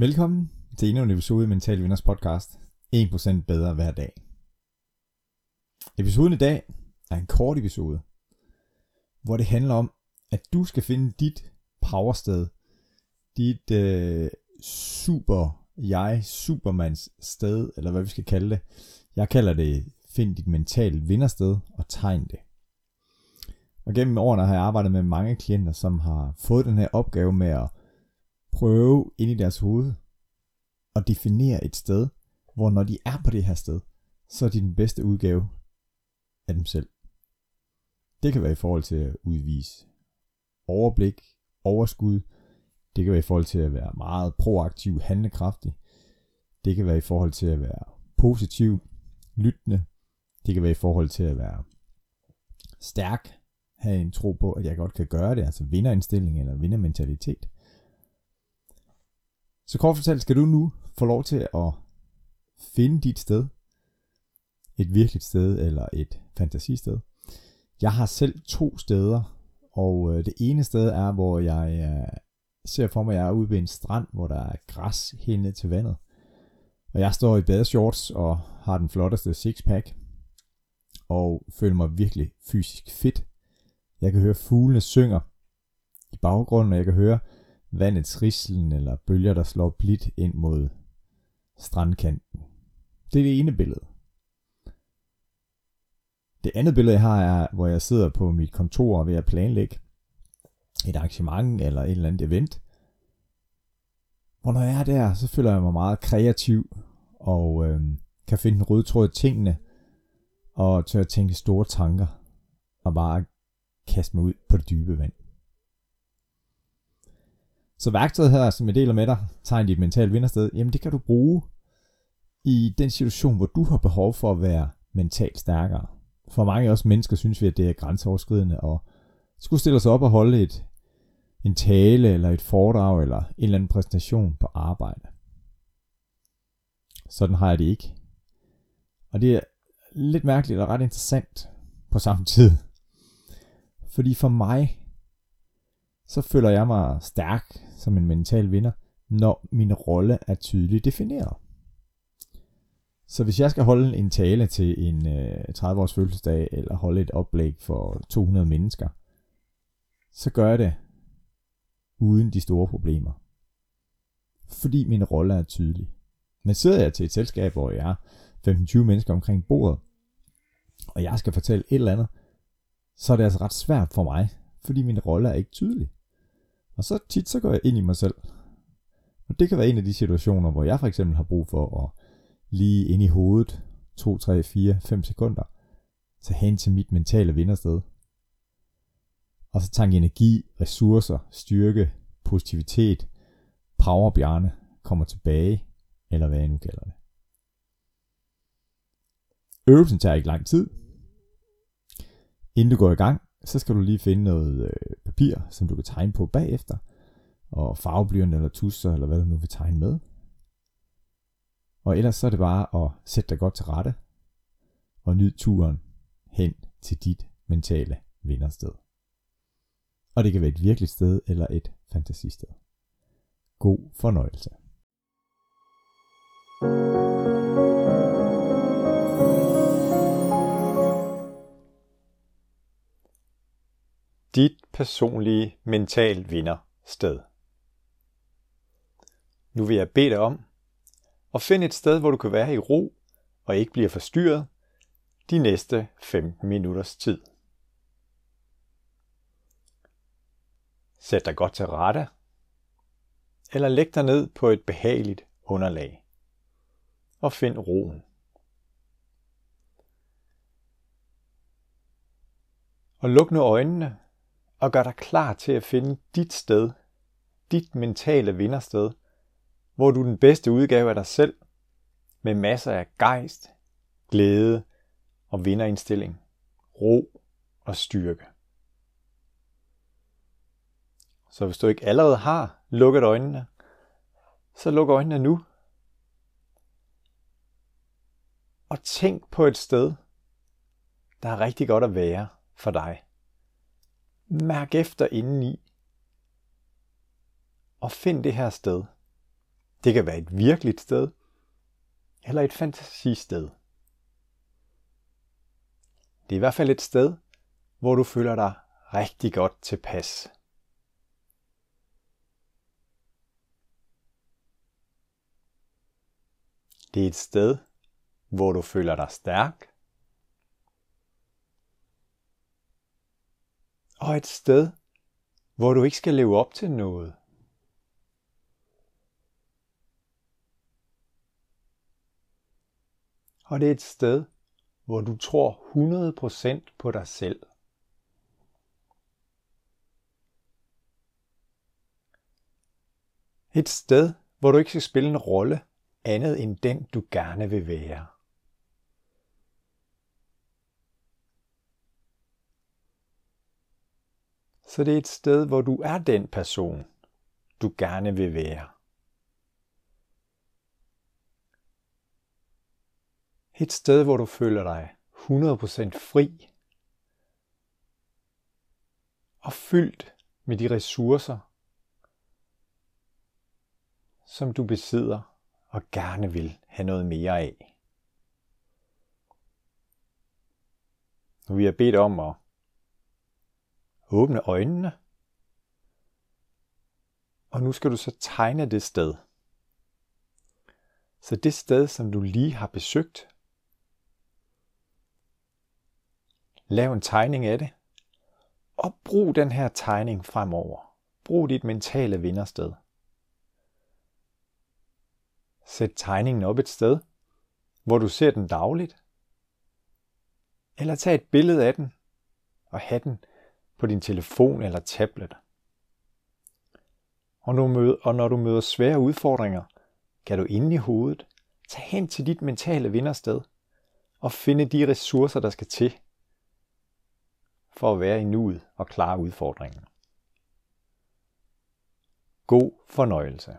Velkommen til endnu en episode af Mental Vinders podcast. 1% bedre hver dag. Episoden i dag er en kort episode, hvor det handler om, at du skal finde dit powersted, dit øh, super jeg, supermans sted, eller hvad vi skal kalde det. Jeg kalder det, find dit mentale vindersted og tegn det. Og gennem årene har jeg arbejdet med mange klienter, som har fået den her opgave med at prøve ind i deres hoved at definere et sted, hvor når de er på det her sted, så er de den bedste udgave af dem selv. Det kan være i forhold til at udvise overblik, overskud. Det kan være i forhold til at være meget proaktiv, handlekraftig. Det kan være i forhold til at være positiv, lyttende. Det kan være i forhold til at være stærk, have en tro på, at jeg godt kan gøre det, altså vinderindstilling eller vindermentalitet. Så kort fortalt skal du nu få lov til at finde dit sted. Et virkeligt sted eller et fantasisted. Jeg har selv to steder, og øh, det ene sted er, hvor jeg øh, ser for mig, at jeg er ude ved en strand, hvor der er græs helt ned til vandet. Og jeg står i badeshorts og har den flotteste sixpack, og føler mig virkelig fysisk fit. Jeg kan høre fuglene synger i baggrunden, og jeg kan høre vandets rislen eller bølger, der slår blidt ind mod strandkanten. Det er det ene billede. Det andet billede, jeg har, er, hvor jeg sidder på mit kontor ved at planlægge et arrangement eller et eller andet event. Hvor når jeg er der, så føler jeg mig meget kreativ og øh, kan finde en rød tråd i tingene og tør at tænke store tanker og bare kaste mig ud på det dybe vand. Så værktøjet her, som jeg deler med dig, tegn dit mentalt vindersted, jamen det kan du bruge i den situation, hvor du har behov for at være mentalt stærkere. For mange af os mennesker synes vi, at det er grænseoverskridende at skulle stille os op og holde et, en tale eller et foredrag eller en eller anden præsentation på arbejde. Sådan har jeg det ikke. Og det er lidt mærkeligt og ret interessant på samme tid. Fordi for mig, så føler jeg mig stærk som en mental vinder, når min rolle er tydeligt defineret. Så hvis jeg skal holde en tale til en øh, 30-års fødselsdag, eller holde et oplæg for 200 mennesker, så gør jeg det uden de store problemer. Fordi min rolle er tydelig. Men sidder jeg til et selskab, hvor jeg er 15-20 mennesker omkring bordet, og jeg skal fortælle et eller andet, så er det altså ret svært for mig, fordi min rolle er ikke tydelig. Og så tit så går jeg ind i mig selv. Og det kan være en af de situationer, hvor jeg for eksempel har brug for at lige ind i hovedet, 2, 3, 4, 5 sekunder, tage hen til mit mentale vindersted. Og så tanke energi, ressourcer, styrke, positivitet, powerbjerne kommer tilbage, eller hvad jeg nu kalder det. Øvelsen tager ikke lang tid. Inden du går i gang, så skal du lige finde noget øh, papir, som du kan tegne på bagefter, og farveblyant eller tusser, eller hvad du nu vil tegne med. Og ellers så er det bare at sætte dig godt til rette, og nyd turen hen til dit mentale vindersted. Og det kan være et virkeligt sted eller et fantasisted. God fornøjelse. Dit personlige mental vinder sted. Nu vil jeg bede dig om at finde et sted, hvor du kan være i ro og ikke bliver forstyrret de næste 15 minutters tid. Sæt dig godt til rette, eller læg dig ned på et behageligt underlag, og find roen. Og luk nu øjnene, og gør dig klar til at finde dit sted, dit mentale vindersted, hvor du er den bedste udgave af dig selv, med masser af gejst, glæde og vinderindstilling, ro og styrke. Så hvis du ikke allerede har lukket øjnene, så luk øjnene nu. Og tænk på et sted, der er rigtig godt at være for dig. Mærk efter indeni. Og find det her sted. Det kan være et virkeligt sted, eller et fantasisted. Det er i hvert fald et sted, hvor du føler dig rigtig godt tilpas. Det er et sted, hvor du føler dig stærk. Og et sted, hvor du ikke skal leve op til noget. Og det er et sted, hvor du tror 100% på dig selv. Et sted, hvor du ikke skal spille en rolle andet end den, du gerne vil være. Så det er et sted, hvor du er den person, du gerne vil være. Et sted, hvor du føler dig 100% fri og fyldt med de ressourcer, som du besidder og gerne vil have noget mere af. Nu vil bedt om at åbne øjnene, og nu skal du så tegne det sted. Så det sted, som du lige har besøgt, lav en tegning af det, og brug den her tegning fremover. Brug dit mentale vindersted. Sæt tegningen op et sted, hvor du ser den dagligt. Eller tag et billede af den og have den på din telefon eller tablet. Og når, du møder, og når du møder svære udfordringer, kan du inde i hovedet tage hen til dit mentale vindersted og finde de ressourcer, der skal til for at være i nuet og klare udfordringen. God fornøjelse.